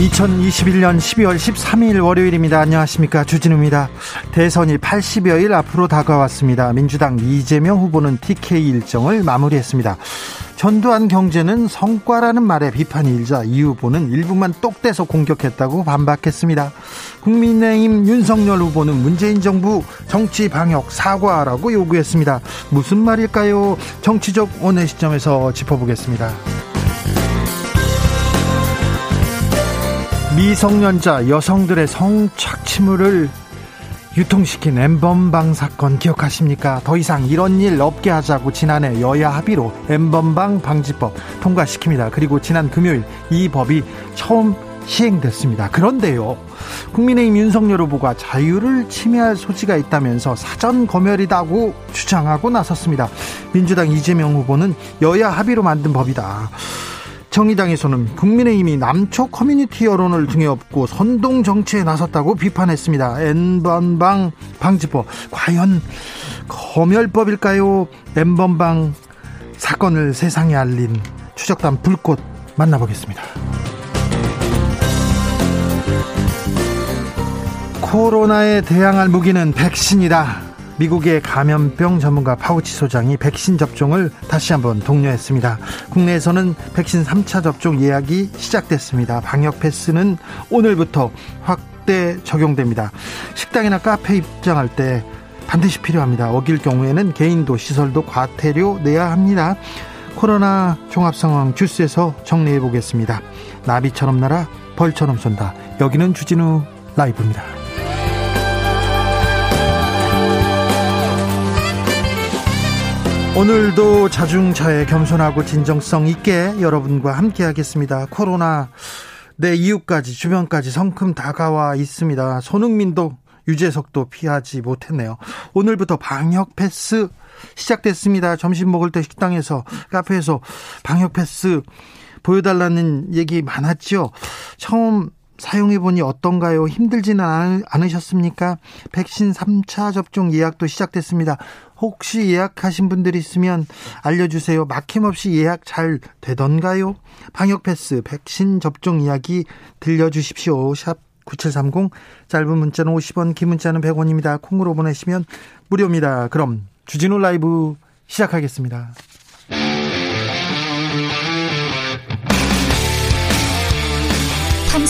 2021년 12월 13일 월요일입니다. 안녕하십니까. 주진우입니다. 대선이 80여일 앞으로 다가왔습니다. 민주당 이재명 후보는 TK 일정을 마무리했습니다. 전두환 경제는 성과라는 말에 비판이 일자 이 후보는 일부만 똑대서 공격했다고 반박했습니다. 국민의힘 윤석열 후보는 문재인 정부 정치 방역 사과라고 요구했습니다. 무슨 말일까요? 정치적 원의 시점에서 짚어보겠습니다. 미성년자 여성들의 성착취물을 유통시킨 엠번방 사건 기억하십니까? 더 이상 이런 일 없게 하자고 지난해 여야 합의로 엠번방 방지법 통과시킵니다. 그리고 지난 금요일 이 법이 처음 시행됐습니다. 그런데요. 국민의힘 윤석열 후보가 자유를 침해할 소지가 있다면서 사전 검열이다고 주장하고 나섰습니다. 민주당 이재명 후보는 여야 합의로 만든 법이다. 정의당에서는 국민의힘이 남초 커뮤니티 여론을 등에 업고 선동 정치에 나섰다고 비판했습니다. N번방 방지법 과연 검열법일까요? N번방 사건을 세상에 알린 추적단 불꽃 만나보겠습니다. 코로나에 대항할 무기는 백신이다. 미국의 감염병 전문가 파우치 소장이 백신 접종을 다시 한번 독려했습니다. 국내에서는 백신 3차 접종 예약이 시작됐습니다. 방역 패스는 오늘부터 확대 적용됩니다. 식당이나 카페 입장할 때 반드시 필요합니다. 어길 경우에는 개인도 시설도 과태료 내야 합니다. 코로나 종합 상황 주스에서 정리해 보겠습니다. 나비처럼 날아 벌처럼 쏜다. 여기는 주진우 라이브입니다. 오늘도 자중차에 겸손하고 진정성 있게 여러분과 함께 하겠습니다. 코로나 내 이웃까지 주변까지 성큼 다가와 있습니다. 손흥민도 유재석도 피하지 못했네요. 오늘부터 방역 패스 시작됐습니다. 점심 먹을 때 식당에서 카페에서 방역 패스 보여달라는 얘기 많았죠. 처음 사용해보니 어떤가요? 힘들지는 않으셨습니까? 백신 3차 접종 예약도 시작됐습니다. 혹시 예약하신 분들이 있으면 알려주세요. 막힘없이 예약 잘 되던가요? 방역 패스, 백신 접종 이야기 들려주십시오. 샵 9730, 짧은 문자는 50원, 긴 문자는 100원입니다. 콩으로 보내시면 무료입니다. 그럼 주진우 라이브 시작하겠습니다.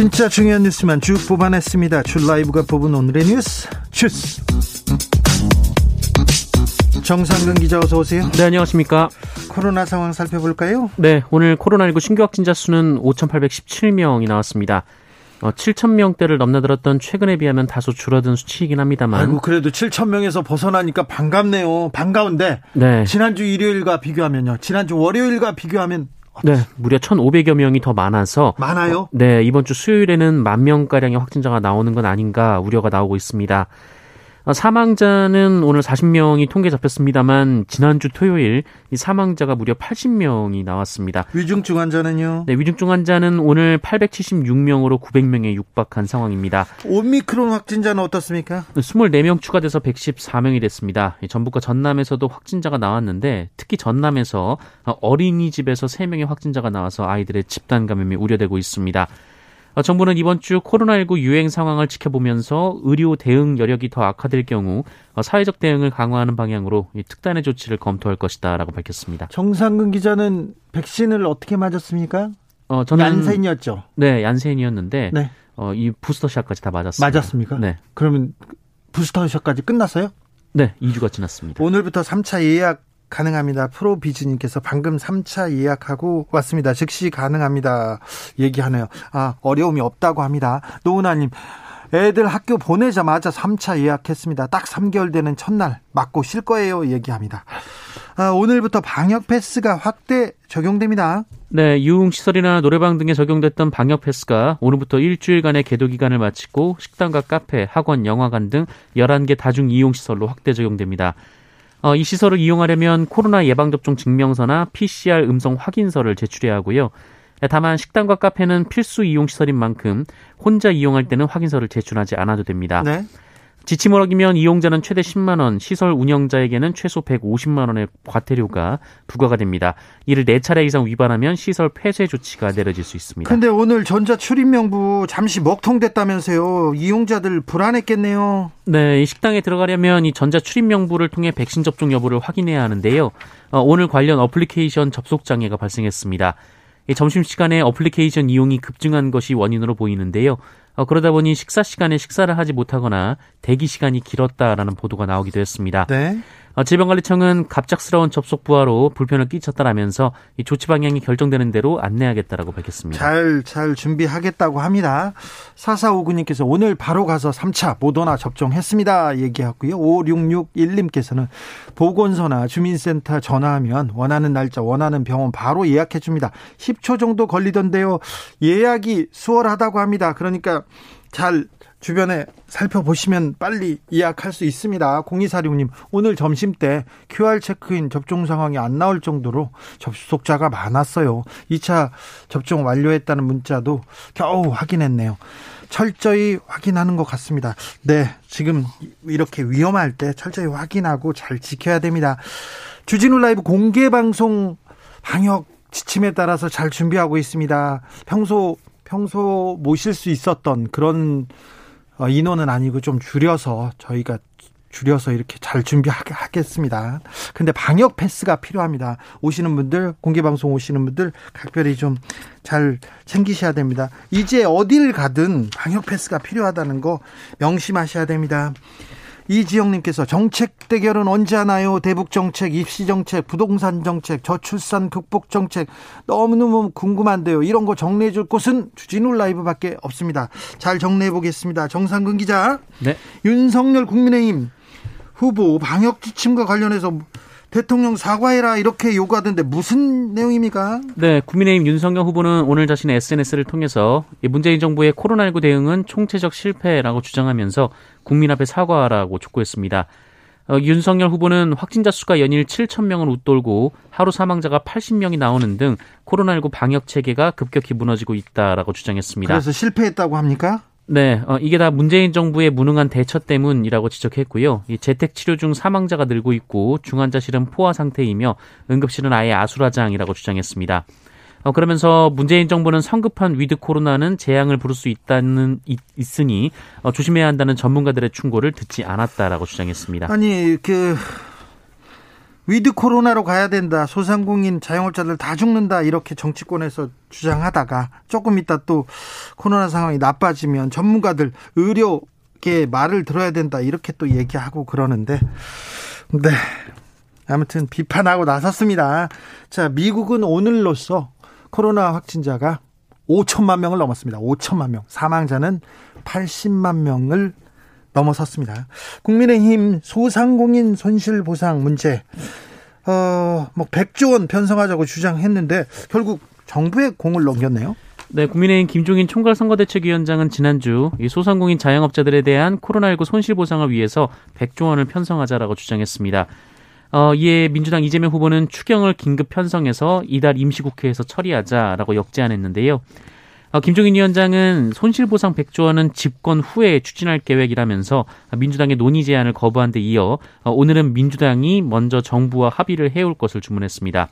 진짜 중요한 뉴스만 쭉 뽑아냈습니다. 줄 라이브가 뽑은 오늘의 뉴스 주스 정상근 기자 어서 오세요. 네, 안녕하십니까. 코로나 상황 살펴볼까요? 네, 오늘 코로나19 신규 확진자 수는 5,817명이 나왔습니다. 어, 7,000명대를 넘나들었던 최근에 비하면 다소 줄어든 수치이긴 합니다만. 아이고, 그래도 7,000명에서 벗어나니까 반갑네요. 반가운데. 네. 지난주 일요일과 비교하면요. 지난주 월요일과 비교하면 네, 무려 1,500여 명이 더 많아서 많아요? 어, 네, 이번 주 수요일에는 만 명가량의 확진자가 나오는 건 아닌가 우려가 나오고 있습니다. 어, 사망자는 오늘 40명이 통계 잡혔습니다만 지난주 토요일 이 사망자가 무려 80명이 나왔습니다. 위중증 환자는요? 네, 위중증 환자는 오늘 876명으로 900명에 육박한 상황입니다. 오미크론 확진자는 어떻습니까? 24명 추가돼서 114명이 됐습니다. 전북과 전남에서도 확진자가 나왔는데 특히 전남에서 어린이집에서 3명의 확진자가 나와서 아이들의 집단 감염이 우려되고 있습니다. 어, 정부는 이번 주 코로나19 유행 상황을 지켜보면서 의료 대응 여력이 더 악화될 경우 어, 사회적 대응을 강화하는 방향으로 특단의 조치를 검토할 것이다라고 밝혔습니다. 정상근 기자는 백신을 어떻게 맞았습니까? 어, 저는 얀센이었죠. 네, 얀센이었는데 네. 어, 이 부스터샷까지 다 맞았습니다. 맞았습니까? 네. 그러면 부스터샷까지 끝났어요? 네, 2주가 지났습니다. 오늘부터 3차 예약 가능합니다. 프로비즈님께서 방금 3차 예약하고 왔습니다. 즉시 가능합니다. 얘기하네요. 아, 어려움이 없다고 합니다. 노은아님, 애들 학교 보내자마자 3차 예약했습니다. 딱 3개월 되는 첫날 맞고 쉴 거예요. 얘기합니다. 아, 오늘부터 방역 패스가 확대 적용됩니다. 네, 유흥시설이나 노래방 등에 적용됐던 방역 패스가 오늘부터 일주일간의 계도 기간을 마치고 식당과 카페, 학원, 영화관 등 11개 다중 이용시설로 확대 적용됩니다. 어, 이 시설을 이용하려면 코로나 예방접종 증명서나 PCR 음성 확인서를 제출해야 하고요. 다만 식당과 카페는 필수 이용 시설인 만큼 혼자 이용할 때는 확인서를 제출하지 않아도 됩니다. 네. 지침을 어기면 이용자는 최대 10만 원, 시설 운영자에게는 최소 150만 원의 과태료가 부과가 됩니다. 이를 4차례 이상 위반하면 시설 폐쇄 조치가 내려질 수 있습니다. 근데 오늘 전자 출입 명부 잠시 먹통됐다면서요. 이용자들 불안했겠네요. 네, 이 식당에 들어가려면 이 전자 출입 명부를 통해 백신 접종 여부를 확인해야 하는데요. 어, 오늘 관련 어플리케이션 접속 장애가 발생했습니다. 점심시간에 어플리케이션 이용이 급증한 것이 원인으로 보이는데요. 어, 그러다 보니 식사 시간에 식사를 하지 못하거나 대기 시간이 길었다라는 보도가 나오기도 했습니다. 네. 어, 질병관리청은 갑작스러운 접속 부하로 불편을 끼쳤다라면서 이 조치 방향이 결정되는 대로 안내하겠다라고 밝혔습니다. 잘, 잘 준비하겠다고 합니다. 4459님께서 오늘 바로 가서 3차 모더나 접종했습니다. 얘기하고요. 5661님께서는 보건소나 주민센터 전화하면 원하는 날짜, 원하는 병원 바로 예약해 줍니다. 10초 정도 걸리던데요. 예약이 수월하다고 합니다. 그러니까 잘 주변에 살펴보시면 빨리 예약할 수 있습니다. 0246님, 오늘 점심 때 QR 체크인 접종 상황이 안 나올 정도로 접속자가 많았어요. 2차 접종 완료했다는 문자도 겨우 확인했네요. 철저히 확인하는 것 같습니다. 네, 지금 이렇게 위험할 때 철저히 확인하고 잘 지켜야 됩니다. 주진우 라이브 공개 방송 방역 지침에 따라서 잘 준비하고 있습니다. 평소 평소 모실 수 있었던 그런 어, 인원은 아니고 좀 줄여서 저희가 줄여서 이렇게 잘 준비하겠습니다. 근데 방역 패스가 필요합니다. 오시는 분들, 공개방송 오시는 분들 각별히 좀 잘 챙기셔야 됩니다. 이제 어딜 가든 방역 패스가 필요하다는 거 명심하셔야 됩니다. 이지영님께서 정책 대결은 언제 하나요? 대북 정책, 입시 정책, 부동산 정책, 저출산 극복 정책 너무너무 궁금한데요. 이런 거 정리해 줄 곳은 주진우 라이브밖에 없습니다. 잘 정리해 보겠습니다. 정상근 기자. 네. 윤석열 국민의힘 후보 방역 지침과 관련해서 대통령 사과해라 이렇게 요구하던데 무슨 내용입니까? 네, 국민의힘 윤석열 후보는 오늘 자신의 SNS를 통해서 문재인 정부의 코로나19 대응은 총체적 실패라고 주장하면서 국민 앞에 사과하라고 촉구했습니다. 어, 윤석열 후보는 확진자 수가 연일 7천 명을 웃돌고 하루 사망자가 80명이 나오는 등 코로나19 방역 체계가 급격히 무너지고 있다라고 주장했습니다. 그래서 실패했다고 합니까? 네, 어, 이게 다 문재인 정부의 무능한 대처 때문이라고 지적했고요. 이 재택 치료 중 사망자가 늘고 있고 중환자실은 포화 상태이며 응급실은 아예 아수라장이라고 주장했습니다. 어, 그러면서 문재인 정부는 성급한 with 코로나는 재앙을 부를 수 있다는 있, 있으니 어, 조심해야 한다는 전문가들의 충고를 듣지 않았다라고 주장했습니다. 아니 그 with 코로나로 가야 된다. 소상공인 자영업자들 다 죽는다. 이렇게 정치권에서 주장하다가 조금 있다 또 코로나 상황이 나빠지면 전문가들 의료계 말을 들어야 된다. 이렇게 또 얘기하고 그러는데 네. 아무튼 비판하고 나섰습니다. 자, 미국은 오늘로써 코로나 확진자가 5천만 명을 넘었습니다. 5천만 명. 사망자는 80만 명을 넘어섰습니다. 국민의힘 소상공인 손실보상 문제, 어, 뭐 100조 원 편성하자고 주장했는데 결국 정부의 공을 넘겼네요. 네, 국민의힘 김종인 총괄선거대책위원장은 지난주 이 소상공인 자영업자들에 대한 코로나19 손실보상을 위해서 100조 원을 편성하자라고 주장했습니다. 어, 이에 민주당 이재명 후보는 추경을 긴급 편성해서 이달 임시국회에서 처리하자라고 역제안했는데요. 어, 김종인 위원장은 손실보상 100조 원은 집권 후에 추진할 계획이라면서 민주당의 논의 제안을 거부한 데 이어 어, 오늘은 민주당이 먼저 정부와 합의를 해올 것을 주문했습니다.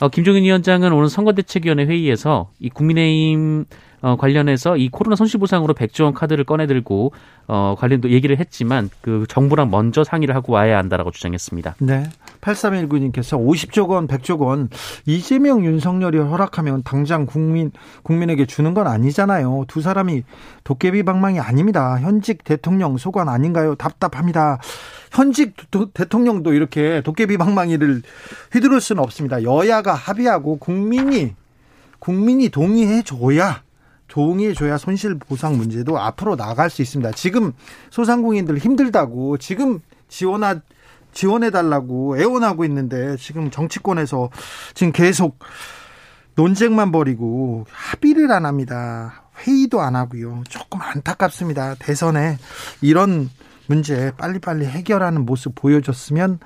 어, 김종인 위원장은 오늘 선거대책위원회 회의에서 이 국민의힘 어, 관련해서 이 코로나 손실보상으로 100조 원 카드를 꺼내들고 어, 관련도 얘기를 했지만 그 정부랑 먼저 상의를 하고 와야 한다라고 주장했습니다. 네. 8319님께서 50조 원, 100조 원 이재명 윤석열이 허락하면 당장 국민 국민에게 주는 건 아니잖아요. 두 사람이 도깨비 방망이 아닙니다. 현직 대통령 소관 아닌가요? 답답합니다. 현직 도, 대통령도 이렇게 도깨비 방망이를 휘두를 수는 없습니다. 여야가 합의하고 국민이 국민이 동의해 줘야 동의해줘야 손실 보상 문제도 앞으로 나갈 수 있습니다. 지금 소상공인들 힘들다고 지금 지원하 지원해달라고 애원하고 있는데 지금 정치권에서 지금 계속 논쟁만 벌이고 합의를 안 합니다. 회의도 안 하고요. 조금 안타깝습니다. 대선에 이런 문제 빨리빨리 해결하는 모습 보여줬으면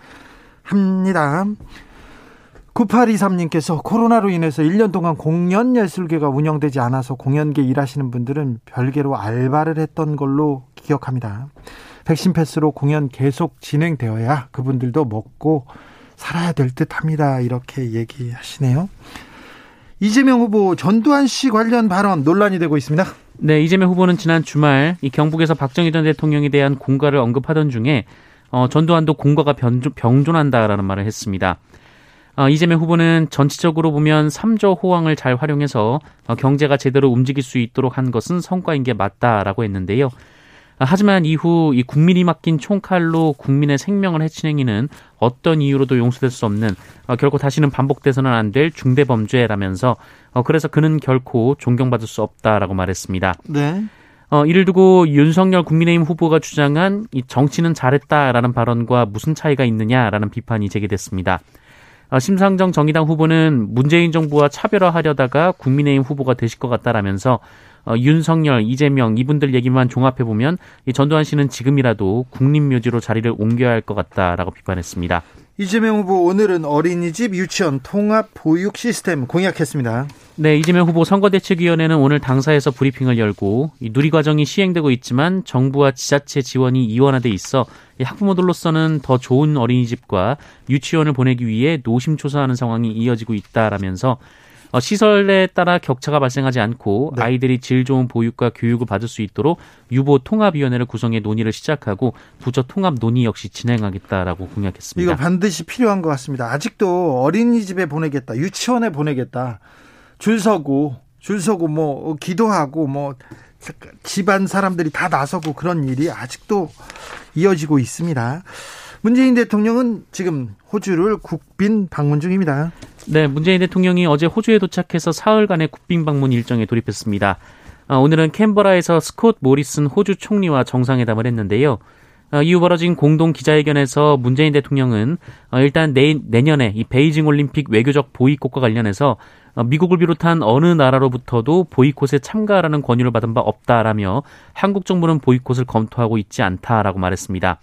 합니다. 9823님께서 코로나로 인해서 1년 동안 공연 예술계가 운영되지 않아서 공연계 일하시는 분들은 별개로 알바를 했던 걸로 기억합니다. 백신 패스로 공연 계속 진행되어야 그분들도 먹고 살아야 될 듯 합니다. 이렇게 얘기하시네요. 이재명 후보 전두환 씨 관련 발언 논란이 되고 있습니다. 네, 이재명 후보는 지난 주말 이 경북에서 박정희 전 대통령에 대한 공과를 언급하던 중에 어, 전두환도 공과가 병존한다라는 말을 했습니다. 어, 이재명 후보는 전체적으로 보면 3조 호황을 잘 활용해서 어, 경제가 제대로 움직일 수 있도록 한 것은 성과인 게 맞다라고 했는데요. 아, 하지만 이후 이 국민이 맡긴 총칼로 국민의 생명을 해친 행위는 어떤 이유로도 용서될 수 없는 어, 결코 다시는 반복돼서는 안 될 중대 범죄라면서 어, 그래서 그는 결코 존경받을 수 없다라고 말했습니다. 네. 어, 이를 두고 윤석열 국민의힘 후보가 주장한 이 정치는 잘했다라는 발언과 무슨 차이가 있느냐라는 비판이 제기됐습니다. 어, 심상정 정의당 후보는 문재인 정부와 차별화하려다가 국민의힘 후보가 되실 것 같다라면서 어, 윤석열, 이재명 이분들 얘기만 종합해 보면 이 전두환 씨는 지금이라도 국립묘지로 자리를 옮겨야 할 것 같다라고 비판했습니다. 이재명 후보 오늘은 어린이집 유치원 통합 보육 시스템 공약했습니다. 네, 이재명 후보 선거대책위원회는 오늘 당사에서 브리핑을 열고 이 누리 과정이 시행되고 있지만 정부와 지자체 지원이 이원화돼 있어 학부모들로서는 더 좋은 어린이집과 유치원을 보내기 위해 노심초사하는 상황이 이어지고 있다라면서 어, 시설에 따라 격차가 발생하지 않고 네. 아이들이 질 좋은 보육과 교육을 받을 수 있도록 유보 통합위원회를 구성해 논의를 시작하고 부처 통합 논의 역시 진행하겠다라고 공약했습니다. 이거 반드시 필요한 것 같습니다. 아직도 어린이집에 보내겠다, 유치원에 보내겠다, 줄 서고 줄 서고 뭐 기도하고 뭐 집안 사람들이 다 나서고 그런 일이 아직도 이어지고 있습니다. 문재인 대통령은 지금 호주를 국빈 방문 중입니다. 네, 문재인 대통령이 어제 호주에 도착해서 사흘간의 국빈 방문 일정에 돌입했습니다. 아, 오늘은 캔버라에서 스콧 모리슨 호주 총리와 정상회담을 했는데요. 아, 이후 벌어진 공동 기자회견에서 문재인 대통령은 어, 일단 내, 내년에 이 베이징 올림픽 외교적 보이콧과 관련해서 어, 미국을 비롯한 어느 나라로부터도 보이콧에 참가하라는 권유를 받은 바 없다라며 한국 정부는 보이콧을 검토하고 있지 않다라고 말했습니다.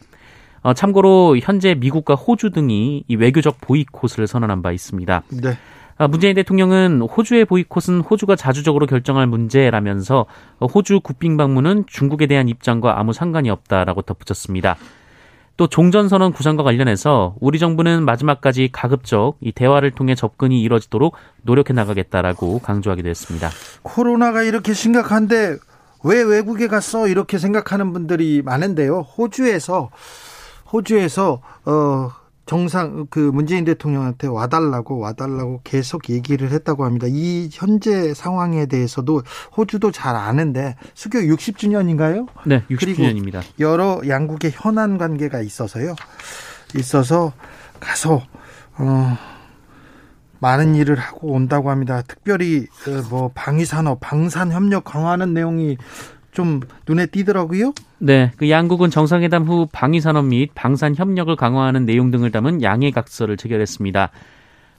어, 참고로 현재 미국과 호주 등이 이 외교적 보이콧을 선언한 바 있습니다. 네. 아, 문재인 대통령은 호주의 보이콧은 호주가 자주적으로 결정할 문제라면서 호주 국빈 방문은 중국에 대한 입장과 아무 상관이 없다라고 덧붙였습니다. 또 종전선언 구상과 관련해서 우리 정부는 마지막까지 가급적 이 대화를 통해 접근이 이뤄지도록 노력해 나가겠다라고 강조하기도 했습니다. 코로나가 이렇게 심각한데 왜 외국에 갔어? 이렇게 생각하는 분들이 많은데요. 호주에서 호주에서 어 정상 그 문재인 대통령한테 와달라고 와달라고 계속 얘기를 했다고 합니다. 이 현재 상황에 대해서도 호주도 잘 아는데 수교 60주년인가요? 네, 60주년입니다. 여러 양국의 현안 관계가 있어서요. 있어서 가서 어 많은 일을 하고 온다고 합니다. 특별히 어, 뭐 방위 산업, 방산 협력 강화하는 내용이 좀 눈에 띄더라고요. 네, 그 양국은 정상회담 후 방위 산업 및 방산 협력을 강화하는 내용 등을 담은 양해 각서를 체결했습니다.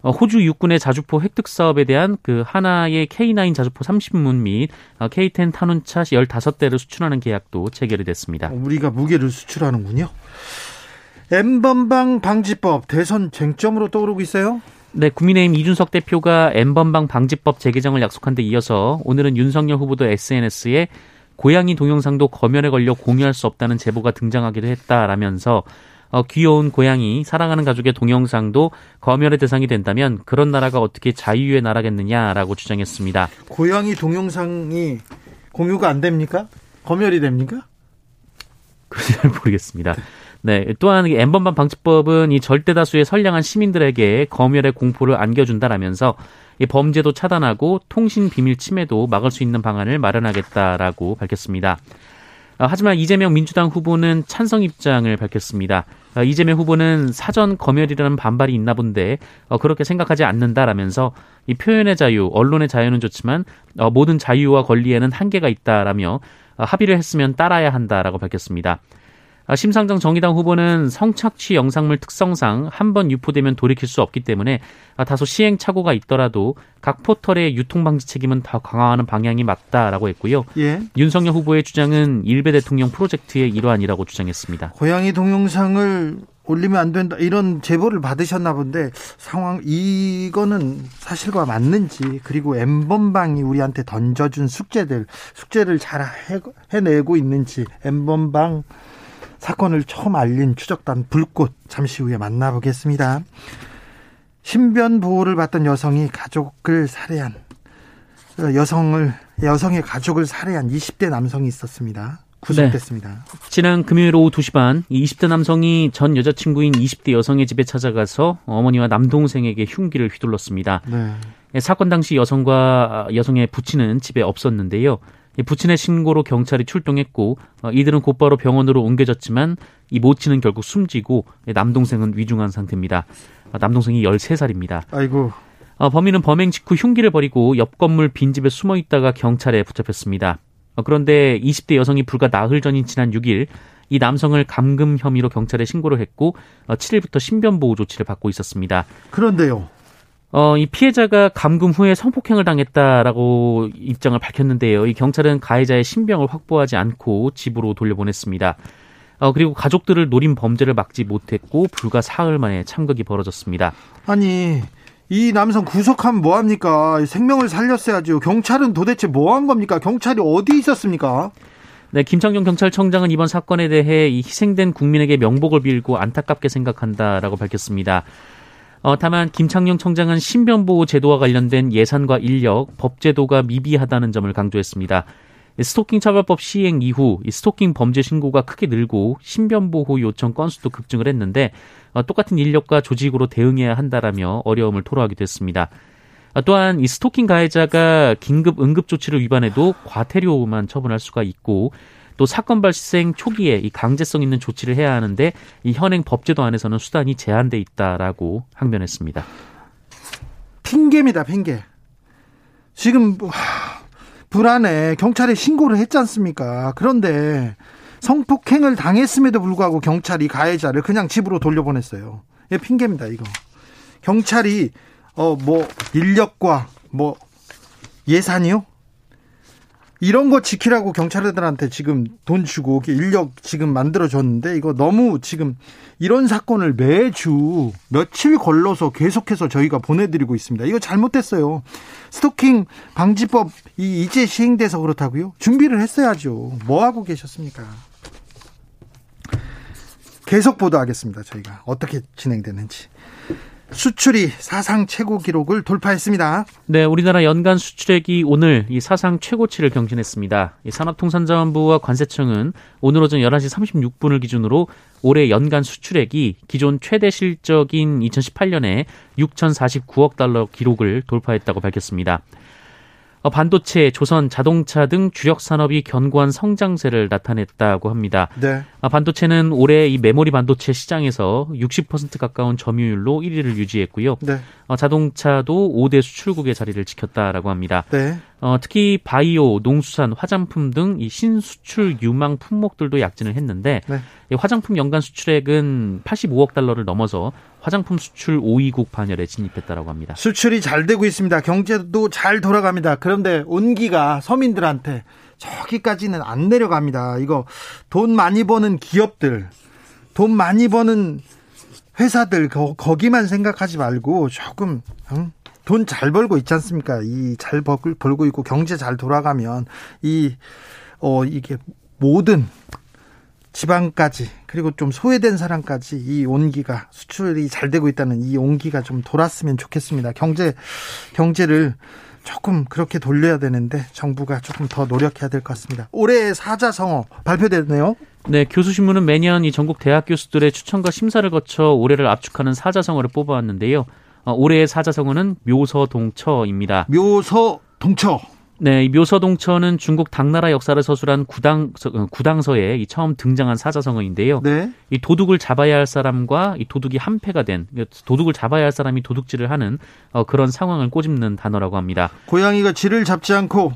어, 호주 육군의 자주포 획득 사업에 대한 그 하나의 K9 자주포 30문 및 K10 어, 탄원차 15대를 수출하는 계약도 체결이 됐습니다. 어, 우리가 무게를 수출하는군요. N번방 방지법 대선 쟁점으로 떠오르고 있어요? 네, 국민의힘 이준석 대표가 N번방 방지법 재개정을 약속한 데 이어서 오늘은 윤석열 후보도 SNS에 고양이 동영상도 검열에 걸려 공유할 수 없다는 제보가 등장하기도 했다라면서 어, 귀여운 고양이, 사랑하는 가족의 동영상도 검열의 대상이 된다면 그런 나라가 어떻게 자유의 나라겠느냐라고 주장했습니다. 고양이 동영상이 공유가 안 됩니까? 검열이 됩니까? 그잘 건 모르겠습니다. 네. 또한 엠번방 방지법은 이 절대 다수의 선량한 시민들에게 검열의 공포를 안겨준다라면서 이 범죄도 차단하고 통신 비밀 침해도 막을 수 있는 방안을 마련하겠다라고 밝혔습니다. 아, 하지만 이재명 민주당 후보는 찬성 입장을 밝혔습니다. 아, 이재명 후보는 사전 검열이라는 반발이 있나 본데 어, 그렇게 생각하지 않는다라면서 이 표현의 자유, 언론의 자유는 좋지만 어, 모든 자유와 권리에는 한계가 있다라며 어, 합의를 했으면 따라야 한다라고 밝혔습니다. 아, 심상정 정의당 후보는 성착취 영상물 특성상 한 번 유포되면 돌이킬 수 없기 때문에 아, 다소 시행착오가 있더라도 각 포털의 유통방지 책임은 더 강화하는 방향이 맞다라고 했고요. 예. 윤석열 후보의 주장은 일베 대통령 프로젝트의 일환이라고 주장했습니다. 고양이 동영상을 올리면 안 된다 이런 제보를 받으셨나 본데 상황 이거는 사실과 맞는지 그리고 엠번방이 우리한테 던져준 숙제들 숙제를 잘 해내고 있는지 엠번방 사건을 처음 알린 추적단 불꽃 잠시 후에 만나보겠습니다. 신변 보호를 받던 여성이 가족을 살해한 여성을 여성의 가족을 살해한 20대 남성이 있었습니다. 구속됐습니다. 네. 지난 금요일 오후 2시 반 20대 남성이 전 여자친구인 20대 여성의 집에 찾아가서 어머니와 남동생에게 흉기를 휘둘렀습니다. 네. 사건 당시 여성과 여성의 부친은 집에 없었는데요. 부친의 신고로 경찰이 출동했고 어, 이들은 곧바로 병원으로 옮겨졌지만 이 모친은 결국 숨지고 남동생은 위중한 상태입니다. 어, 남동생이 13살입니다. 아이고. 어, 범인은 범행 직후 흉기를 버리고 옆 건물 빈집에 숨어 있다가 경찰에 붙잡혔습니다. 그런데 20대 여성이 불과 나흘 전인 지난 6일 이 남성을 감금 혐의로 경찰에 신고를 했고 7일부터 신변보호 조치를 받고 있었습니다. 그런데요. 어, 이 피해자가 감금 후에 성폭행을 당했다라고 입장을 밝혔는데요. 이 경찰은 가해자의 신병을 확보하지 않고 집으로 돌려보냈습니다. 어, 그리고 가족들을 노린 범죄를 막지 못했고 불과 사흘 만에 참극이 벌어졌습니다. 아니, 이 남성 구속하면 뭐합니까? 생명을 살렸어야죠. 경찰은 도대체 뭐 한 겁니까? 경찰이 어디 있었습니까? 네, 김창룡 경찰청장은 이번 사건에 대해 이 희생된 국민에게 명복을 빌고 안타깝게 생각한다라고 밝혔습니다. 어, 다만 김창룡 청장은 신변보호 제도와 관련된 예산과 인력, 법제도가 미비하다는 점을 강조했습니다. 스토킹 처벌법 시행 이후 스토킹 범죄 신고가 크게 늘고 신변보호 요청 건수도 급증을 했는데 어, 똑같은 인력과 조직으로 대응해야 한다라며 어려움을 토로하기도 했습니다. 어, 또한 이 스토킹 가해자가 긴급 응급 조치를 위반해도 과태료만 처분할 수가 있고 또 사건 발생 초기에 이 강제성 있는 조치를 해야 하는데 이 현행 법제도 안에서는 수단이 제한돼 있다라고 항변했습니다. 핑계입니다, 핑계. 지금 불안해 경찰에 신고를 했지 않습니까? 그런데 성폭행을 당했음에도 불구하고 경찰이 가해자를 그냥 집으로 돌려보냈어요. 예, 핑계입니다, 이거. 경찰이 어 뭐 인력과 뭐 예산이요? 이런 거 지키라고 경찰들한테 지금 돈 주고 인력 지금 만들어 줬는데 이거 너무 지금 이런 사건을 매주 며칠 걸러서 계속해서 저희가 보내드리고 있습니다. 이거 잘못됐어요. 스토킹 방지법 이제 시행돼서 그렇다고요? 준비를 했어야죠. 뭐 하고 계셨습니까? 계속 보도하겠습니다. 저희가 어떻게 진행되는지. 수출이 사상 최고 기록을 돌파했습니다. 네, 우리나라 연간 수출액이 오늘 이 사상 최고치를 경신했습니다. 이 산업통상자원부와 관세청은 오늘 오전 11시 36분을 기준으로 올해 연간 수출액이 기존 최대 실적인 2018년에 6,049억 달러 기록을 돌파했다고 밝혔습니다. 어, 반도체, 조선, 자동차 등 주력 산업이 견고한 성장세를 나타냈다고 합니다. 네. 아, 반도체는 올해 이 메모리 반도체 시장에서 60% 가까운 점유율로 1위를 유지했고요. 네. 어, 자동차도 5대 수출국의 자리를 지켰다라고 합니다. 네. 어, 특히 바이오, 농수산, 화장품 등 이 신수출 유망 품목들도 약진을 했는데 네. 이 화장품 연간 수출액은 85억 달러를 넘어서 화장품 수출 5위국 반열에 진입했다라고 합니다. 수출이 잘 되고 있습니다. 경제도 잘 돌아갑니다. 그런데 온기가 서민들한테 저기까지는 안 내려갑니다. 이거 돈 많이 버는 기업들, 돈 많이 버는 회사들 거, 기만 생각하지 말고 조금 응? 돈잘 벌고 있지 않습니까? 이 잘 벌고 있고 경제 잘 돌아가면 이 어 이게 모든 지방까지 그리고 좀 소외된 사람까지 이 온기가 수출이 잘 되고 있다는 이 온기가 좀 돌았으면 좋겠습니다. 경제 경제를 조금 그렇게 돌려야 되는데 정부가 조금 더 노력해야 될 것 같습니다. 올해 사자성어 발표됐네요. 네, 교수신문은 매년 이 전국 대학 교수들의 추천과 심사를 거쳐 올해를 압축하는 사자성어를 뽑아왔는데요. 어, 올해의 사자성어는 묘서동처입니다. 묘서동처. 네, 이 묘서동처는 중국 당나라 역사를 서술한 구당 어, 구당서에 이 처음 등장한 사자성어인데요. 네. 이 도둑을 잡아야 할 사람과 이 도둑이 한패가 된 도둑을 잡아야 할 사람이 도둑질을 하는 어, 그런 상황을 꼬집는 단어라고 합니다. 고양이가 쥐를 잡지 않고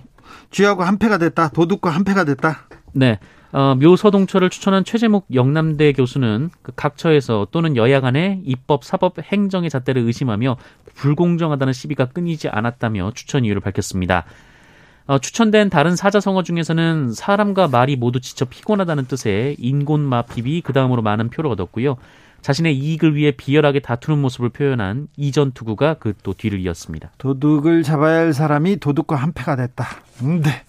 쥐하고 한패가 됐다. 도둑과 한패가 됐다. 네. 어, 묘서동처를 추천한 최재목 영남대 교수는 그 각처에서 또는 여야 간의 입법, 사법, 행정의 잣대를 의심하며 불공정하다는 시비가 끊이지 않았다며 추천 이유를 밝혔습니다. 어, 추천된 다른 사자성어 중에서는 사람과 말이 모두 지쳐 피곤하다는 뜻의 인곤마핍이 그 다음으로 많은 표를 얻었고요. 자신의 이익을 위해 비열하게 다투는 모습을 표현한 이전 투구가 그 또 뒤를 이었습니다. 도둑을 잡아야 할 사람이 도둑과 한패가 됐다. 음, 네.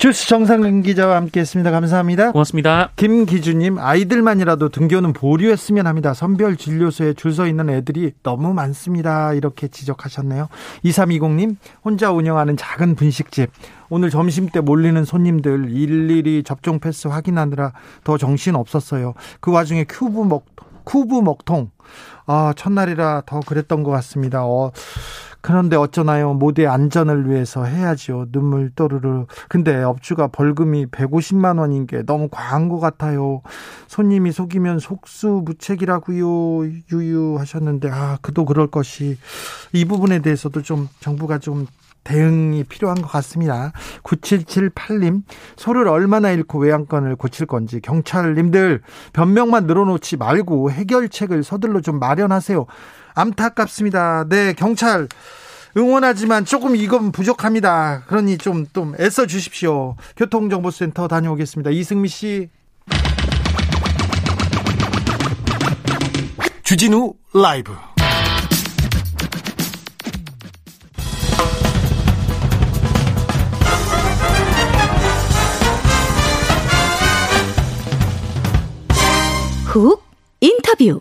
주스 정상근 기자와 함께했습니다. 감사합니다. 고맙습니다. 김기주님 아이들만이라도 등교는 보류했으면 합니다. 선별 진료소에 줄 서 있는 애들이 너무 많습니다. 이렇게 지적하셨네요. 2320님 혼자 운영하는 작은 분식집 오늘 점심 때 몰리는 손님들 일일이 접종 패스 확인하느라 더 정신 없었어요. 그 와중에 큐브 먹 쿠브 먹통 아 첫날이라 더 그랬던 것 같습니다. 어. 그런데 어쩌나요? 모두의 안전을 위해서 해야지요. 눈물 또르르. 근데 업주가 벌금이 150만 원인 게 너무 과한 것 같아요. 손님이 속이면 속수무책이라고요. 유유하셨는데 아 그도 그럴 것이 이 부분에 대해서도 좀 정부가 좀 대응이 필요한 것 같습니다. 9778님, 소를 얼마나 잃고 외양권을 고칠 건지 경찰님들 변명만 늘어놓지 말고 해결책을 서둘러 좀 마련하세요. 안타깝습니다. 네, 경찰 응원하지만 조금 이건 부족합니다. 그러니 좀, 좀 애써 주십시오. 교통정보센터 다녀오겠습니다. 이승미 씨. 주진우 라이브. 훅 인터뷰.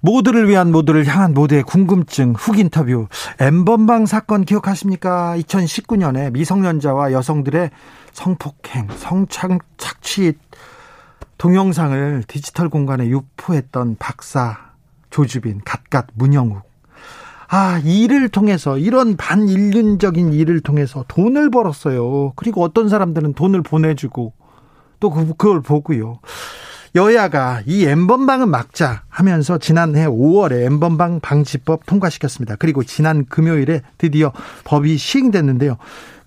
모두를 위한 모두를 향한 모두의 궁금증 훅 인터뷰 엠번방 사건 기억하십니까? 2019년에 미성년자와 여성들의 성폭행, 성착취 동영상을 디지털 공간에 유포했던 박사 조주빈, 갓갓 문영욱. 아, 일을 통해서 이런 반인륜적인 일을 통해서 돈을 벌었어요. 그리고 어떤 사람들은 돈을 보내주고 또 그, 그걸 보고요. 여야가 이 엠번방은 막자 하면서 지난해 5월에 엠번방 방지법 통과시켰습니다. 그리고 지난 금요일에 드디어 법이 시행됐는데요.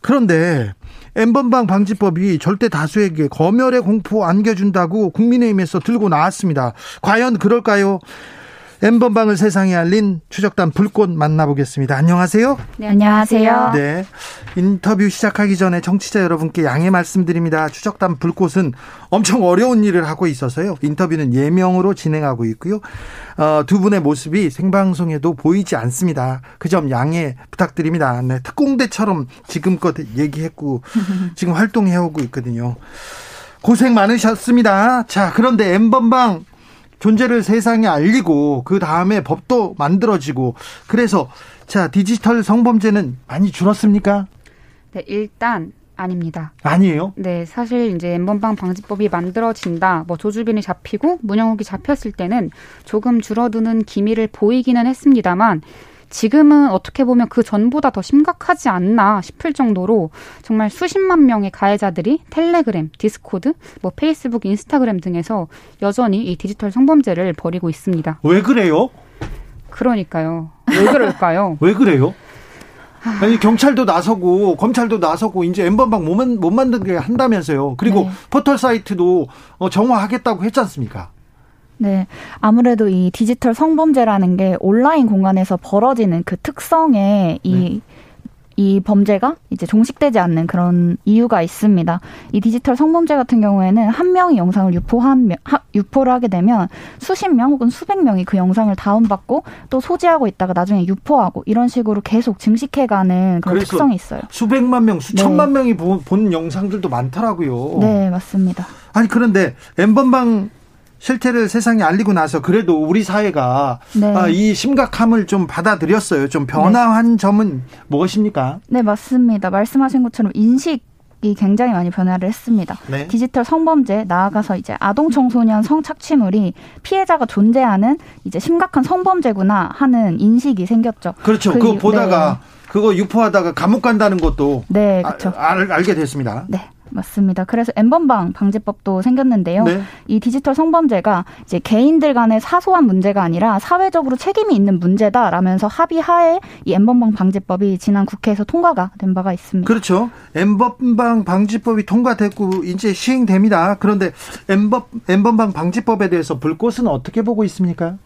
그런데 엠번방 방지법이 절대 다수에게 검열의 공포 안겨준다고 국민의힘에서 들고 나왔습니다. 과연 그럴까요? 엠번방을 세상에 알린 추적단 불꽃 만나보겠습니다. 안녕하세요. 네, 안녕하세요. 네. 인터뷰 시작하기 전에 정치자 여러분께 양해 말씀드립니다. 추적단 불꽃은 엄청 어려운 일을 하고 있어서요. 인터뷰는 예명으로 진행하고 있고요. 어, 두 분의 모습이 생방송에도 보이지 않습니다. 그 점 양해 부탁드립니다. 네. 특공대처럼 지금껏 얘기했고 지금 활동해오고 있거든요. 고생 많으셨습니다. 자, 그런데 엠번방 존재를 세상에 알리고 그 다음에 법도 만들어지고 그래서 자 디지털 성범죄는 많이 줄었습니까? 네, 일단 아닙니다. 아니에요? 네, 사실 이제 엠번방 방지법이 만들어진다, 뭐 조주빈이 잡히고 문영욱이 잡혔을 때는 조금 줄어드는 기미를 보이기는 했습니다만 지금은 어떻게 보면 그 전보다 더 심각하지 않나 싶을 정도로 정말 수십만 명의 가해자들이 텔레그램, 디스코드, 뭐 페이스북, 인스타그램 등에서 여전히 이 디지털 성범죄를 벌이고 있습니다. 왜 그래요? 그러니까요. 왜 그럴까요? 왜 그래요? 아니 경찰도 나서고 검찰도 나서고 이제 N번방 못, 못 만들게 한다면서요. 그리고 네. 포털 사이트도 어, 정화하겠다고 했지 않습니까? 네. 아무래도 이 디지털 성범죄라는 게 온라인 공간에서 벌어지는 그 특성에 이 네. 이 범죄가 이제 종식되지 않는 그런 이유가 있습니다. 이 디지털 성범죄 같은 경우에는 한 명이 영상을 유포한 유포를 하게 되면 수십 명 혹은 수백 명이 그 영상을 다운받고 또 소지하고 있다가 나중에 유포하고 이런 식으로 계속 증식해가는 그런 특성이 있어요. 수백만 명, 수천만 네. 명이 본, 본 영상들도 많더라고요. 네, 맞습니다. 아니 그런데 엠번방 실태를 세상에 알리고 나서 그래도 우리 사회가 네. 아, 이 심각함을 좀 받아들였어요. 좀 변화한 네. 점은 무엇입니까? 네, 맞습니다. 말씀하신 것처럼 인식 이 굉장히 많이 변화를 했습니다. 네. 디지털 성범죄 나아가서 이제 아동 청소년 성착취물이 피해자가 존재하는 이제 심각한 성범죄구나 하는 인식이 생겼죠. 그렇죠. 그, 거 보다가 네. 그거 유포하다가 감옥 간다는 것도 네, 그렇죠. 아, 알, 알게 됐습니다. 네. 맞습니다. 그래서 엠번방 방지법도 생겼는데요. 네. 이 디지털 성범죄가 이제 개인들 간의 사소한 문제가 아니라 사회적으로 책임이 있는 문제다라면서 합의하에 이 엠번방 방지법이 지난 국회에서 통과가 된 바가 있습니다. 그렇죠. 엠번방 방지법이 통과됐고 이제 시행됩니다. 그런데 엠번 엠번방 방지법에 대해서 불꽃은 어떻게 보고 있습니까?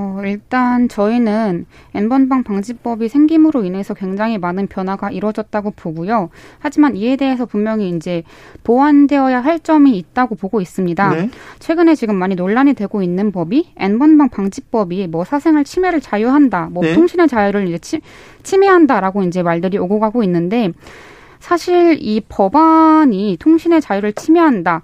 어, 일단 저희는 엠번방 방지법이 생김으로 인해서 굉장히 많은 변화가 이루어졌다고 보고요. 하지만 이에 대해서 분명히 이제 보완되어야 할 점이 있다고 보고 있습니다. 네. 최근에 지금 많이 논란이 되고 있는 법이 엠번방 방지법이 뭐 사생활 침해를 자유한다, 뭐 네. 통신의 자유를 이제 치, 침해한다라고 이제 말들이 오고 가고 있는데 사실 이 법안이 통신의 자유를 침해한다.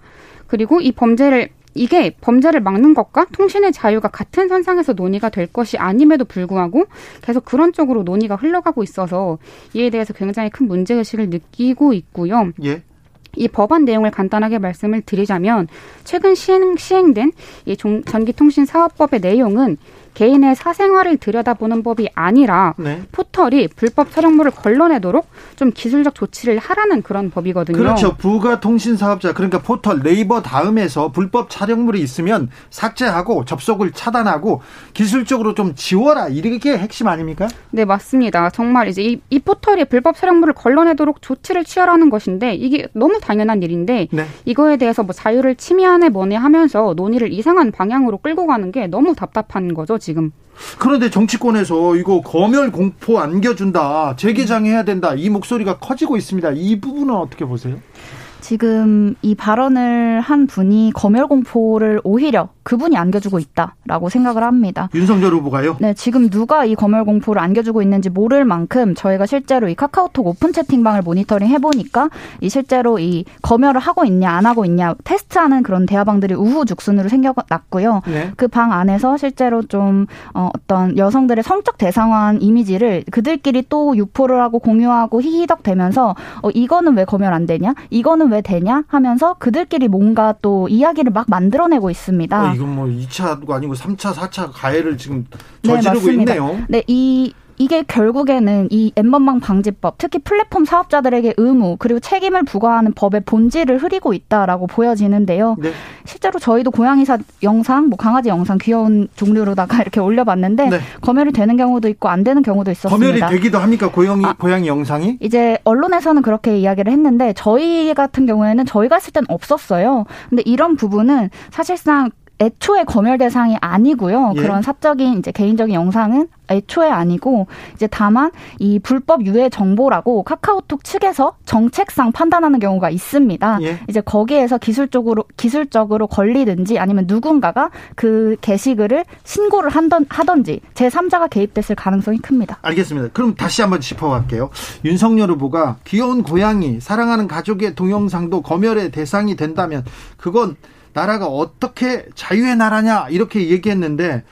그리고 이 범죄를 이게 범죄를 막는 것과 통신의 자유가 같은 선상에서 논의가 될 것이 아님에도 불구하고 계속 그런 쪽으로 논의가 흘러가고 있어서 이에 대해서 굉장히 큰 문제의식을 느끼고 있고요. 예. 이 법안 내용을 간단하게 말씀을 드리자면 최근 시행, 시행된 이 전기통신사업법의 내용은 개인의 사생활을 들여다보는 법이 아니라 네. 포털이 불법 촬영물을 걸러내도록 좀 기술적 조치를 하라는 그런 법이거든요. 그렇죠. 부가 통신 사업자 그러니까 포털 네이버 다음에서 불법 촬영물이 있으면 삭제하고 접속을 차단하고 기술적으로 좀 지워라 이게 핵심 아닙니까? 네 맞습니다. 정말 이제 이, 이 포털이 불법 촬영물을 걸러내도록 조치를 취하라는 것인데 이게 너무 당연한 일인데 네. 이거에 대해서 뭐 자유를 침해하네 뭐네 하면서 논의를 이상한 방향으로 끌고 가는 게 너무 답답한 거죠. 지금. 그런데 정치권에서 이거 검열 공포 안겨준다, 재개장해야 된다, 이 목소리가 커지고 있습니다. 이 부분은 어떻게 보세요? 지금 이 발언을 한 분이 검열 공포를 오히려 그분이 안겨주고 있다라고 생각을 합니다. 윤석열 후보가요? 네, 지금 누가 이 검열 공포를 안겨주고 있는지 모를 만큼 저희가 실제로 이 카카오톡 오픈 채팅방을 모니터링 해보니까 이 실제로 이 검열을 하고 있냐 안 하고 있냐 테스트하는 그런 대화방들이 우후죽순으로 생겨났고요. 네. 그방 안에서 실제로 좀 어, 어떤 여성들의 성적 대상화한 이미지를 그들끼리 또 유포를 하고 공유하고 히히덕대면서 어, 이거는 왜 검열 안 되냐? 이거는 왜 되냐? 하면서 그들끼리 뭔가 또 이야기를 막 만들어내고 있습니다. 어, 이건 뭐 2차도 아니고 3차, 4차 가해를 지금 네, 저지르고 네, 있네요. 네, 이 이게 결국에는 이 엠번방 방지법, 특히 플랫폼 사업자들에게 의무 그리고 책임을 부과하는 법의 본질을 흐리고 있다라고 보여지는데요. 네. 실제로 저희도 고양이사 영상, 뭐 강아지 영상 귀여운 종류로다가 이렇게 올려봤는데 네. 검열이 되는 경우도 있고 안 되는 경우도 있었습니다. 검열이 되기도 합니까 고양이 아, 고양이 영상이? 이제 언론에서는 그렇게 이야기를 했는데 저희 같은 경우에는 저희가 했을 땐 없었어요. 근데 이런 부분은 사실상 애초에 검열 대상이 아니고요. 예. 그런 사적인 이제 개인적인 영상은 애초에 아니고 이제 다만 이 불법 유해 정보라고 카카오톡 측에서 정책상 판단하는 경우가 있습니다. 예. 이제 거기에서 기술적으로 기술적으로 걸리든지 아니면 누군가가 그 게시글을 신고를 한던 하던지 제 3자가 개입됐을 가능성이 큽니다. 알겠습니다. 그럼 다시 한번 짚어갈게요. 윤석열 후보가 귀여운 고양이 사랑하는 가족의 동영상도 검열의 대상이 된다면 그건 나라가 어떻게 자유의 나라냐 이렇게 얘기했는데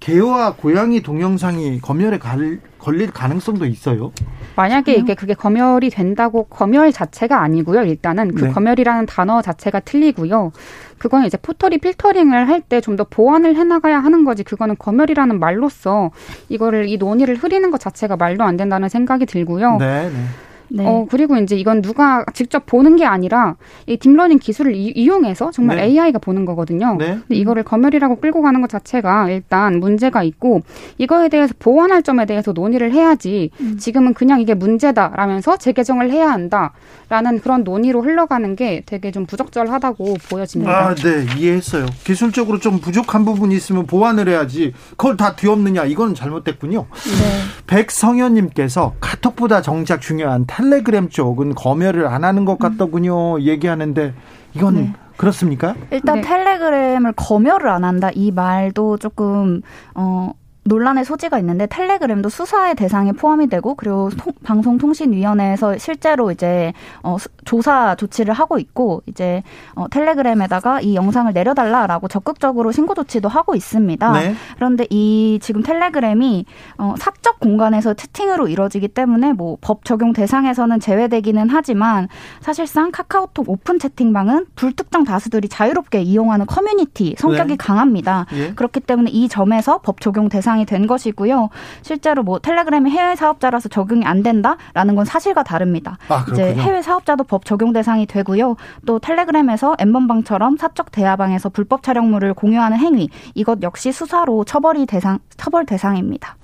개와 고양이 동영상이 검열에 갈, 걸릴 가능성도 있어요. 만약에 이게 그게 검열이 된다고 검열 자체가 아니고요. 일단은 그 네. 검열이라는 단어 자체가 틀리고요. 그거는 이제 포털이 필터링을 할 때 좀 더 보완을 해나가야 하는 거지. 그거는 검열이라는 말로써 이거를 이 논의를 흐리는 것 자체가 말도 안 된다는 생각이 들고요. 네, 네. 네. 어, 그리고 이제 이건 누가 직접 보는 게 아니라 이 deep learning 기술을 이, 용해서 정말 네. AI가 보는 거거든요. 네. 근데 이거를 검열이라고 끌고 가는 것 자체가 일단 문제가 있고 이거에 대해서 보완할 점에 대해서 논의를 해야지 음. 지금은 그냥 이게 문제다라면서 재개정을 해야 한다라는 그런 논의로 흘러가는 게 되게 좀 부적절하다고 보여집니다. 아, 네. 이해했어요. 기술적으로 좀 부족한 부분이 있으면 보완을 해야지 그걸 다 뒤엎느냐 이건 잘못됐군요. 네. 백성현님께서 카톡보다 정작 중요한 텔레그램 쪽은 검열을 안 하는 것 같더군요. 얘기하는데 이건 네. 그렇습니까? 일단 네. 텔레그램을 검열을 안 한다 이 말도 조금 어 논란의 소지가 있는데 텔레그램도 수사의 대상에 포함이 되고 그리고 통, 방송통신위원회에서 실제로 이제 어, 조사 조치를 하고 있고 이제 어, 텔레그램에다가 이 영상을 내려달라라고 적극적으로 신고 조치도 하고 있습니다. 네. 그런데 이 지금 텔레그램이 어, 사적 공간에서 채팅으로 이루어지기 때문에 뭐 법 적용 대상에서는 제외되기는 하지만 사실상 카카오톡 오픈 채팅방은 불특정 다수들이 자유롭게 이용하는 커뮤니티 성격이 네. 강합니다. 예. 그렇기 때문에 이 점에서 법 적용 대상 대상이 된 것이고요. 실제로 뭐 텔레그램이 해외 사업자라서 적용이 안 된다라는 건 사실과 다릅니다. 아, 이제 해외 사업자도 법 적용 대상이 되고요. 또 텔레그램에서 N번방처럼 사적 대화방에서 불법 촬영물을 공유하는 행위 이것 역시 수사로 처벌이 대상 처벌 대상입니다.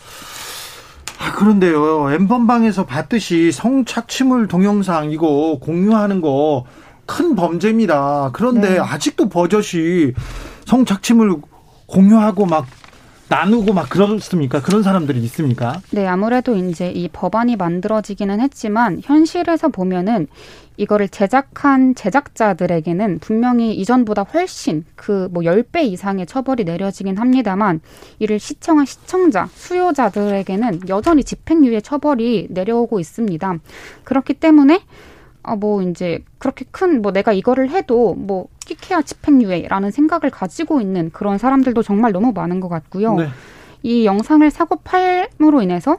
아, 그런데요, 엠번방에서 봤듯이 성착취물 동영상 이거 공유하는 거 큰 범죄입니다. 그런데 네. 아직도 버젓이 성착취물 공유하고 막 나누고 막 그렇습니까? 그런 사람들이 있습니까? 네, 아무래도 이제 이 법안이 만들어지기는 했지만 현실에서 보면은 이거를 제작한 제작자들에게는 분명히 이전보다 훨씬 그뭐 10배 이상의 처벌이 내려지긴 합니다만 이를 시청한 시청자, 수요자들에게는 여전히 집행유예 처벌이 내려오고 있습니다. 그렇기 때문에 아, 뭐, 이제, 그렇게 큰, 뭐, 내가 이거를 해도, 뭐, 끽해야 집행유예라는 생각을 가지고 있는 그런 사람들도 정말 너무 많은 것 같고요. 네. 이 영상을 사고 팔므로 인해서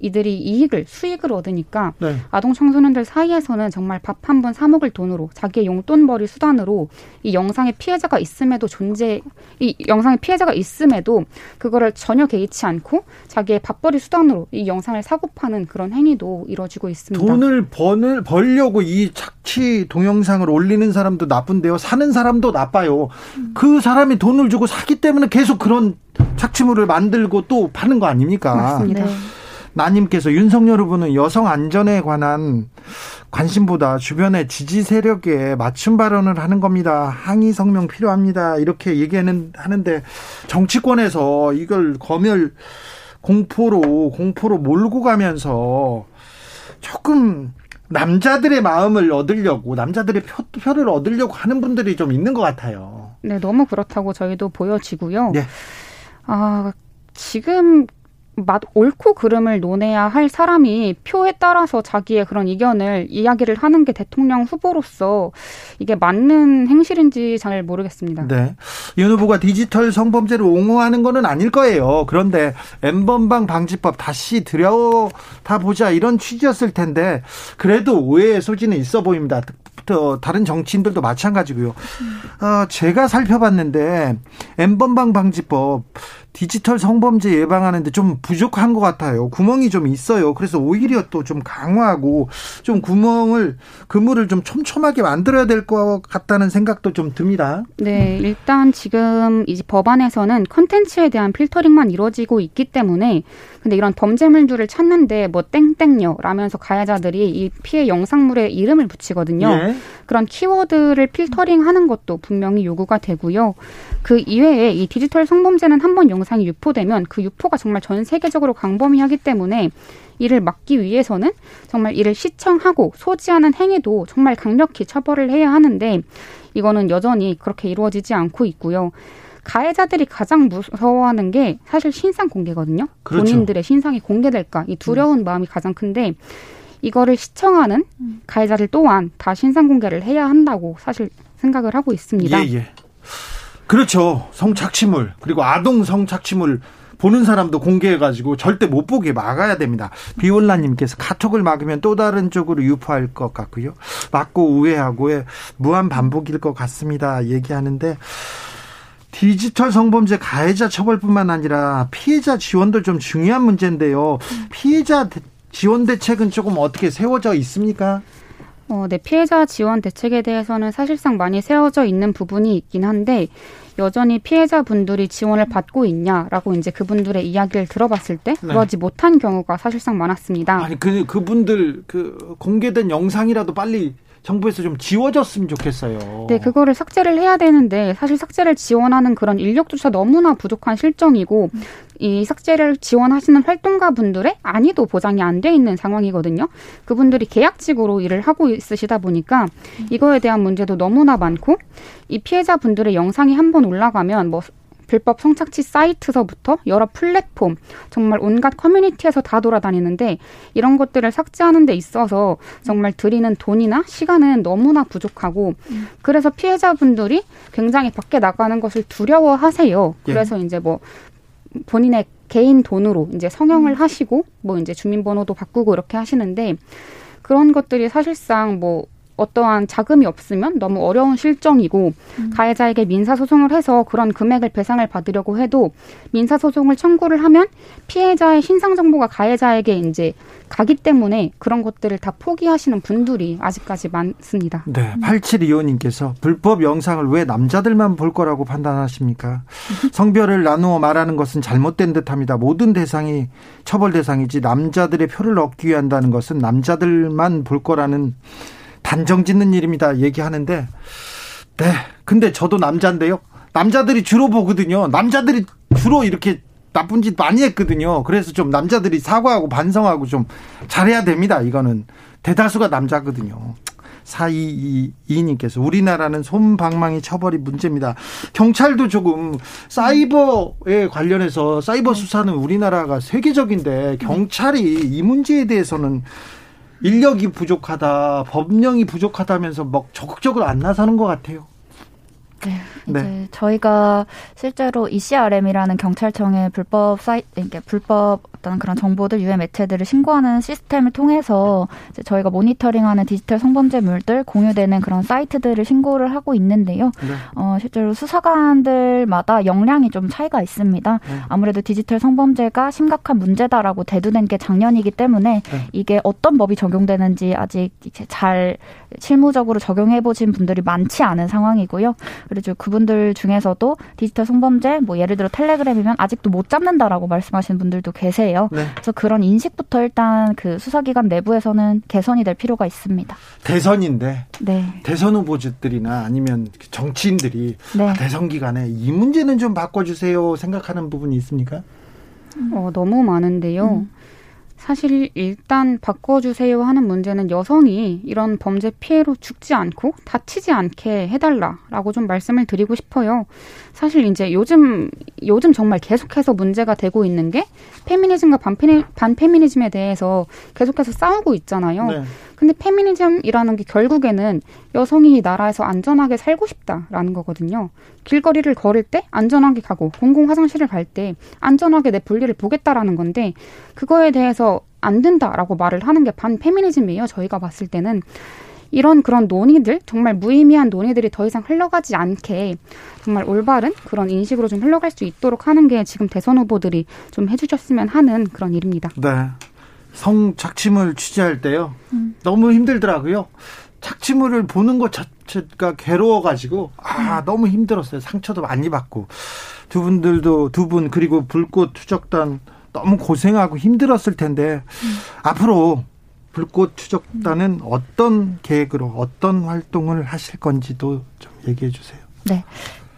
이들이 이익을 수익을 얻으니까 네. 아동 청소년들 사이에서는 정말 밥 한 번 사 먹을 돈으로 자기의 용돈벌이 수단으로 이 영상의 피해자가 있음에도 존재 이 영상의 피해자가 있음에도 그거를 전혀 개의치 않고 자기의 밥벌이 수단으로 이 영상을 사고 파는 그런 행위도 이루어지고 있습니다. 돈을 버는 벌려고 이 착취 동영상을 올리는 사람도 나쁜데요. 사는 사람도 나빠요. 음. 그 사람이 돈을 주고 사기 때문에 계속 그런 착취물을 만들고 또 파는 거 아닙니까? 맞습니다. 네. 나님께서 윤석열 후보는 여성 안전에 관한 관심보다 주변의 지지 세력에 맞춤 발언을 하는 겁니다. 항의 성명 필요합니다. 이렇게 얘기하는 하는데 정치권에서 이걸 검열 공포로 공포로 몰고 가면서 조금 남자들의 마음을 얻으려고 남자들의 표, 표를 얻으려고 하는 분들이 좀 있는 것 같아요. 네, 너무 그렇다고 저희도 보여지고요. 네. 아, 지금 맛 옳고 그름을 논해야 할 사람이 표에 따라서 자기의 그런 의견을 이야기를 하는 게 대통령 후보로서 이게 맞는 행실인지 잘 모르겠습니다. 네. 윤 후보가 디지털 성범죄를 옹호하는 거는 아닐 거예요. 그런데 엠번방 방지법 다시 들여다 보자 이런 취지였을 텐데 그래도 오해의 소지는 있어 보입니다. 또 다른 정치인들도 마찬가지고요. 어, 제가 살펴봤는데 엠번방 방지법 디지털 성범죄 예방하는데 좀 부족한 것 같아요. 구멍이 좀 있어요. 그래서 오히려 또 좀 강화하고 좀 구멍을 그물을 좀 촘촘하게 만들어야 될 것 같다는 생각도 좀 듭니다. 네, 일단 지금 이 법안에서는 컨텐츠에 대한 필터링만 이루어지고 있기 때문에 근데 이런 범죄물들을 찾는데 뭐 땡땡녀 라면서 가해자들이 이 피해 영상물에 이름을 붙이거든요. 네. 그런 키워드를 필터링 하는 것도 분명히 요구가 되고요. 그 이외에 이 디지털 성범죄는 한 번 영상이 유포되면 그 유포가 정말 전 세계적으로 광범위하기 때문에 이를 막기 위해서는 정말 이를 시청하고 소지하는 행위도 정말 강력히 처벌을 해야 하는데 이거는 여전히 그렇게 이루어지지 않고 있고요. 가해자들이 가장 무서워하는 게 사실 신상 공개거든요. 그렇죠. 본인들의 신상이 공개될까 이 두려운 음. 마음이 가장 큰데 이거를 시청하는 음. 가해자들 또한 다 신상 공개를 해야 한다고 사실 생각을 하고 있습니다. 예, 예. 그렇죠. 성착취물 그리고 아동 성착취물 보는 사람도 공개해가지고 절대 못 보게 막아야 됩니다. 비올라님께서 카톡을 막으면 또 다른 쪽으로 유포할 것 같고요. 막고 우회하고의 무한 반복일 것 같습니다. 얘기하는데 디지털 성범죄 가해자 처벌뿐만 아니라 피해자 지원도 좀 중요한 문제인데요. 피해자 지원 대책은 조금 어떻게 세워져 있습니까? 어, 네, 피해자 지원 대책에 대해서는 사실상 많이 세워져 있는 부분이 있긴 한데 여전히 피해자분들이 지원을 받고 있냐라고 이제 그분들의 이야기를 들어봤을 때 네. 그러지 못한 경우가 사실상 많았습니다. 아니 그 그분들 그 공개된 영상이라도 빨리 정부에서 좀 지워졌으면 좋겠어요. 네, 그거를 삭제를 해야 되는데 사실 삭제를 지원하는 그런 인력조차 너무나 부족한 실정이고 이 삭제를 지원하시는 활동가 분들의 안위도 보장이 안 돼 있는 상황이거든요. 그분들이 계약직으로 일을 하고 있으시다 보니까 이거에 대한 문제도 너무나 많고 이 피해자 분들의 영상이 한 번 올라가면 뭐 불법 성착취 사이트서부터 여러 플랫폼, 정말 온갖 커뮤니티에서 다 돌아다니는데 이런 것들을 삭제하는 데 있어서 정말 들이는 돈이나 시간은 너무나 부족하고 음. 그래서 피해자분들이 굉장히 밖에 나가는 것을 두려워하세요. 예. 그래서 예. 이제 뭐 본인의 개인 돈으로 이제 성형을 음. 하시고 뭐 이제 주민번호도 바꾸고 이렇게 하시는데 그런 것들이 사실상 뭐 어떠한 자금이 없으면 너무 어려운 실정이고 음. 가해자에게 민사 소송을 해서 그런 금액을 배상을 받으려고 해도 민사 소송을 청구를 하면 피해자의 신상 정보가 가해자에게 이제 가기 때문에 그런 것들을 다 포기하시는 분들이 아직까지 많습니다. 네, 8725님께서 불법 영상을 왜 남자들만 볼 거라고 판단하십니까? 성별을 나누어 말하는 것은 잘못된 듯합니다. 모든 대상이 처벌 대상이지 남자들의 표를 얻기 위한다는 것은 남자들만 볼 거라는 단정 짓는 일입니다. 얘기하는데, 네. 근데 저도 남자인데요. 남자들이 주로 보거든요. 남자들이 주로 이렇게 나쁜 짓 많이 했거든요. 그래서 좀 남자들이 사과하고 반성하고 좀 잘해야 됩니다. 이거는 대다수가 남자거든요. 4222님께서 우리나라는 솜방망이 처벌이 문제입니다. 경찰도 조금 사이버에 관련해서 사이버 수사는 우리나라가 세계적인데 경찰이 이 문제에 대해서는 인력이 부족하다, 법령이 부족하다면서 막 적극적으로 안 나서는 것 같아요. 네, 이제 네. 저희가 실제로 ECRM이라는 경찰청의 불법 사이, 이게 불법 어떤 그런 정보들, 유해 매체들을 신고하는 시스템을 통해서 이제 저희가 모니터링하는 디지털 성범죄물들 공유되는 그런 사이트들을 신고를 하고 있는데요. 네. 어, 실제로 수사관들마다 역량이 좀 차이가 있습니다. 네. 아무래도 디지털 성범죄가 심각한 문제다라고 대두된 게 작년이기 때문에 네. 이게 어떤 법이 적용되는지 아직 잘 실무적으로 적용해 보신 분들이 많지 않은 상황이고요. 그리고 그분들 중에서도 디지털 성범죄, 뭐 예를 들어 텔레그램이면 아직도 못 잡는다라고 말씀하시는 분들도 계세요. 네. 그래서 그런 인식부터 일단 그 수사기관 내부에서는 개선이 될 필요가 있습니다. 대선인데 네. 대선 후보들이나 아니면 정치인들이 네. 아, 대선 기간에 이 문제는 좀 바꿔주세요 생각하는 부분이 있습니까? 어, 너무 많은데요. 음. 사실 일단 바꿔주세요 하는 문제는 여성이 이런 범죄 피해로 죽지 않고 다치지 않게 해달라라고 좀 말씀을 드리고 싶어요. 사실 이제 요즘 요즘 정말 계속해서 문제가 되고 있는 게 페미니즘과 반페미, 반페미니즘에 대해서 계속해서 싸우고 있잖아요. 네. 근데 페미니즘이라는 게 결국에는 여성이 나라에서 안전하게 살고 싶다라는 거거든요. 길거리를 걸을 때 안전하게 가고 공공 화장실을 갈 때 안전하게 내 볼일을 보겠다라는 건데 그거에 대해서 안 된다라고 말을 하는 게 반 페미니즘이에요. 저희가 봤을 때는 이런 그런 논의들 정말 무의미한 논의들이 더 이상 흘러가지 않게 정말 올바른 그런 인식으로 좀 흘러갈 수 있도록 하는 게 지금 대선 후보들이 좀 해주셨으면 하는 그런 일입니다. 네. 성 착취물 취재할 때요. 음. 너무 힘들더라고요. 착취물을 보는 것 자체 가 괴로워가지고 아 음. 너무 힘들었어요. 상처도 많이 받고 두 분들도 두 분 그리고 불꽃 추적단 너무 고생하고 힘들었을 텐데 음. 앞으로 불꽃 추적단은 어떤 계획으로 어떤 활동을 하실 건지도 좀 얘기해 주세요. 네.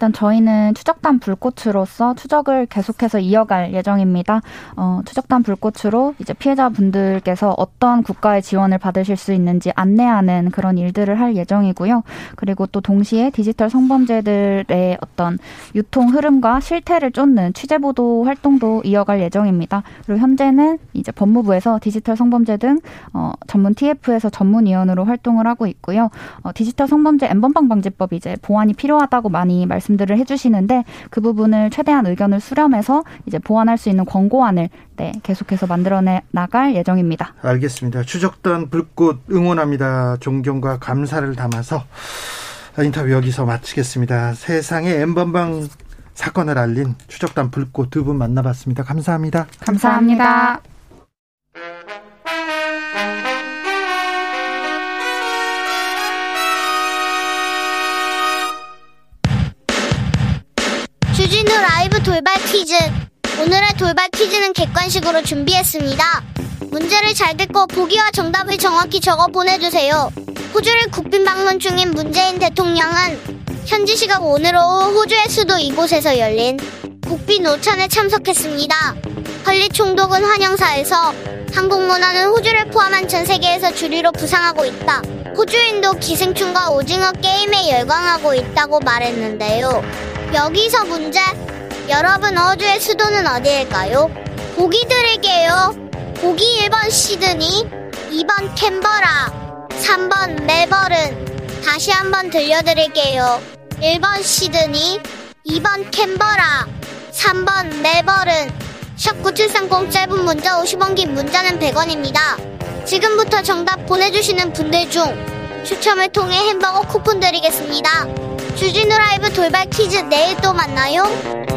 일단 저희는 추적단 불꽃으로서 추적을 계속해서 이어갈 예정입니다. 어, 추적단 불꽃으로 이제 피해자분들께서 어떤 국가의 지원을 받으실 수 있는지 안내하는 그런 일들을 할 예정이고요. 그리고 또 동시에 디지털 성범죄들의 어떤 유통 흐름과 실태를 쫓는 취재 보도 활동도 이어갈 예정입니다. 그리고 현재는 이제 법무부에서 디지털 성범죄 등 어, 전문 TF에서 전문 위원으로 활동을 하고 있고요. 어, 디지털 성범죄 엠번방 방지법 이제 보완이 필요하다고 많이 말씀. 말씀들을 해주시는데 그 부분을 최대한 의견을 수렴해서 이제 보완할 수 있는 권고안을 네, 계속해서 만들어내 나갈 예정입니다. 알겠습니다. 추적단 불꽃 응원합니다. 존경과 감사를 담아서 인터뷰 여기서 마치겠습니다. 세상의 엠번방 사건을 알린 추적단 불꽃 두 분 만나봤습니다. 감사합니다. 감사합니다. 감사합니다. 퀴즈. 오늘의 돌발 퀴즈는 객관식으로 준비했습니다. 문제를 잘 듣고 보기와 정답을 정확히 적어 보내주세요. 호주를 국빈 방문 중인 문재인 대통령은 현지 시각 오늘 오후 호주의 수도 이곳에서 열린 국빈 오찬에 참석했습니다. 헐리 총독은 환영사에서 한국 문화는 호주를 포함한 전 세계에서 주류로 부상하고 있다. 호주인도 기생충과 오징어 게임에 열광하고 있다고 말했는데요. 여기서 문제. 여러분 호주의 수도는 어디일까요? 보기 드릴게요. 보기 1번 시드니, 2번 캔버라, 3번 멜버른. 다시 한번 들려드릴게요. 1번 시드니, 2번 캔버라, 3번 멜버른. 샵9730 짧은 문자 50원 긴 문자는 100원입니다. 지금부터 정답 보내주시는 분들 중 추첨을 통해 햄버거 쿠폰 드리겠습니다. 주진우 라이브 돌발 퀴즈 내일 또 만나요.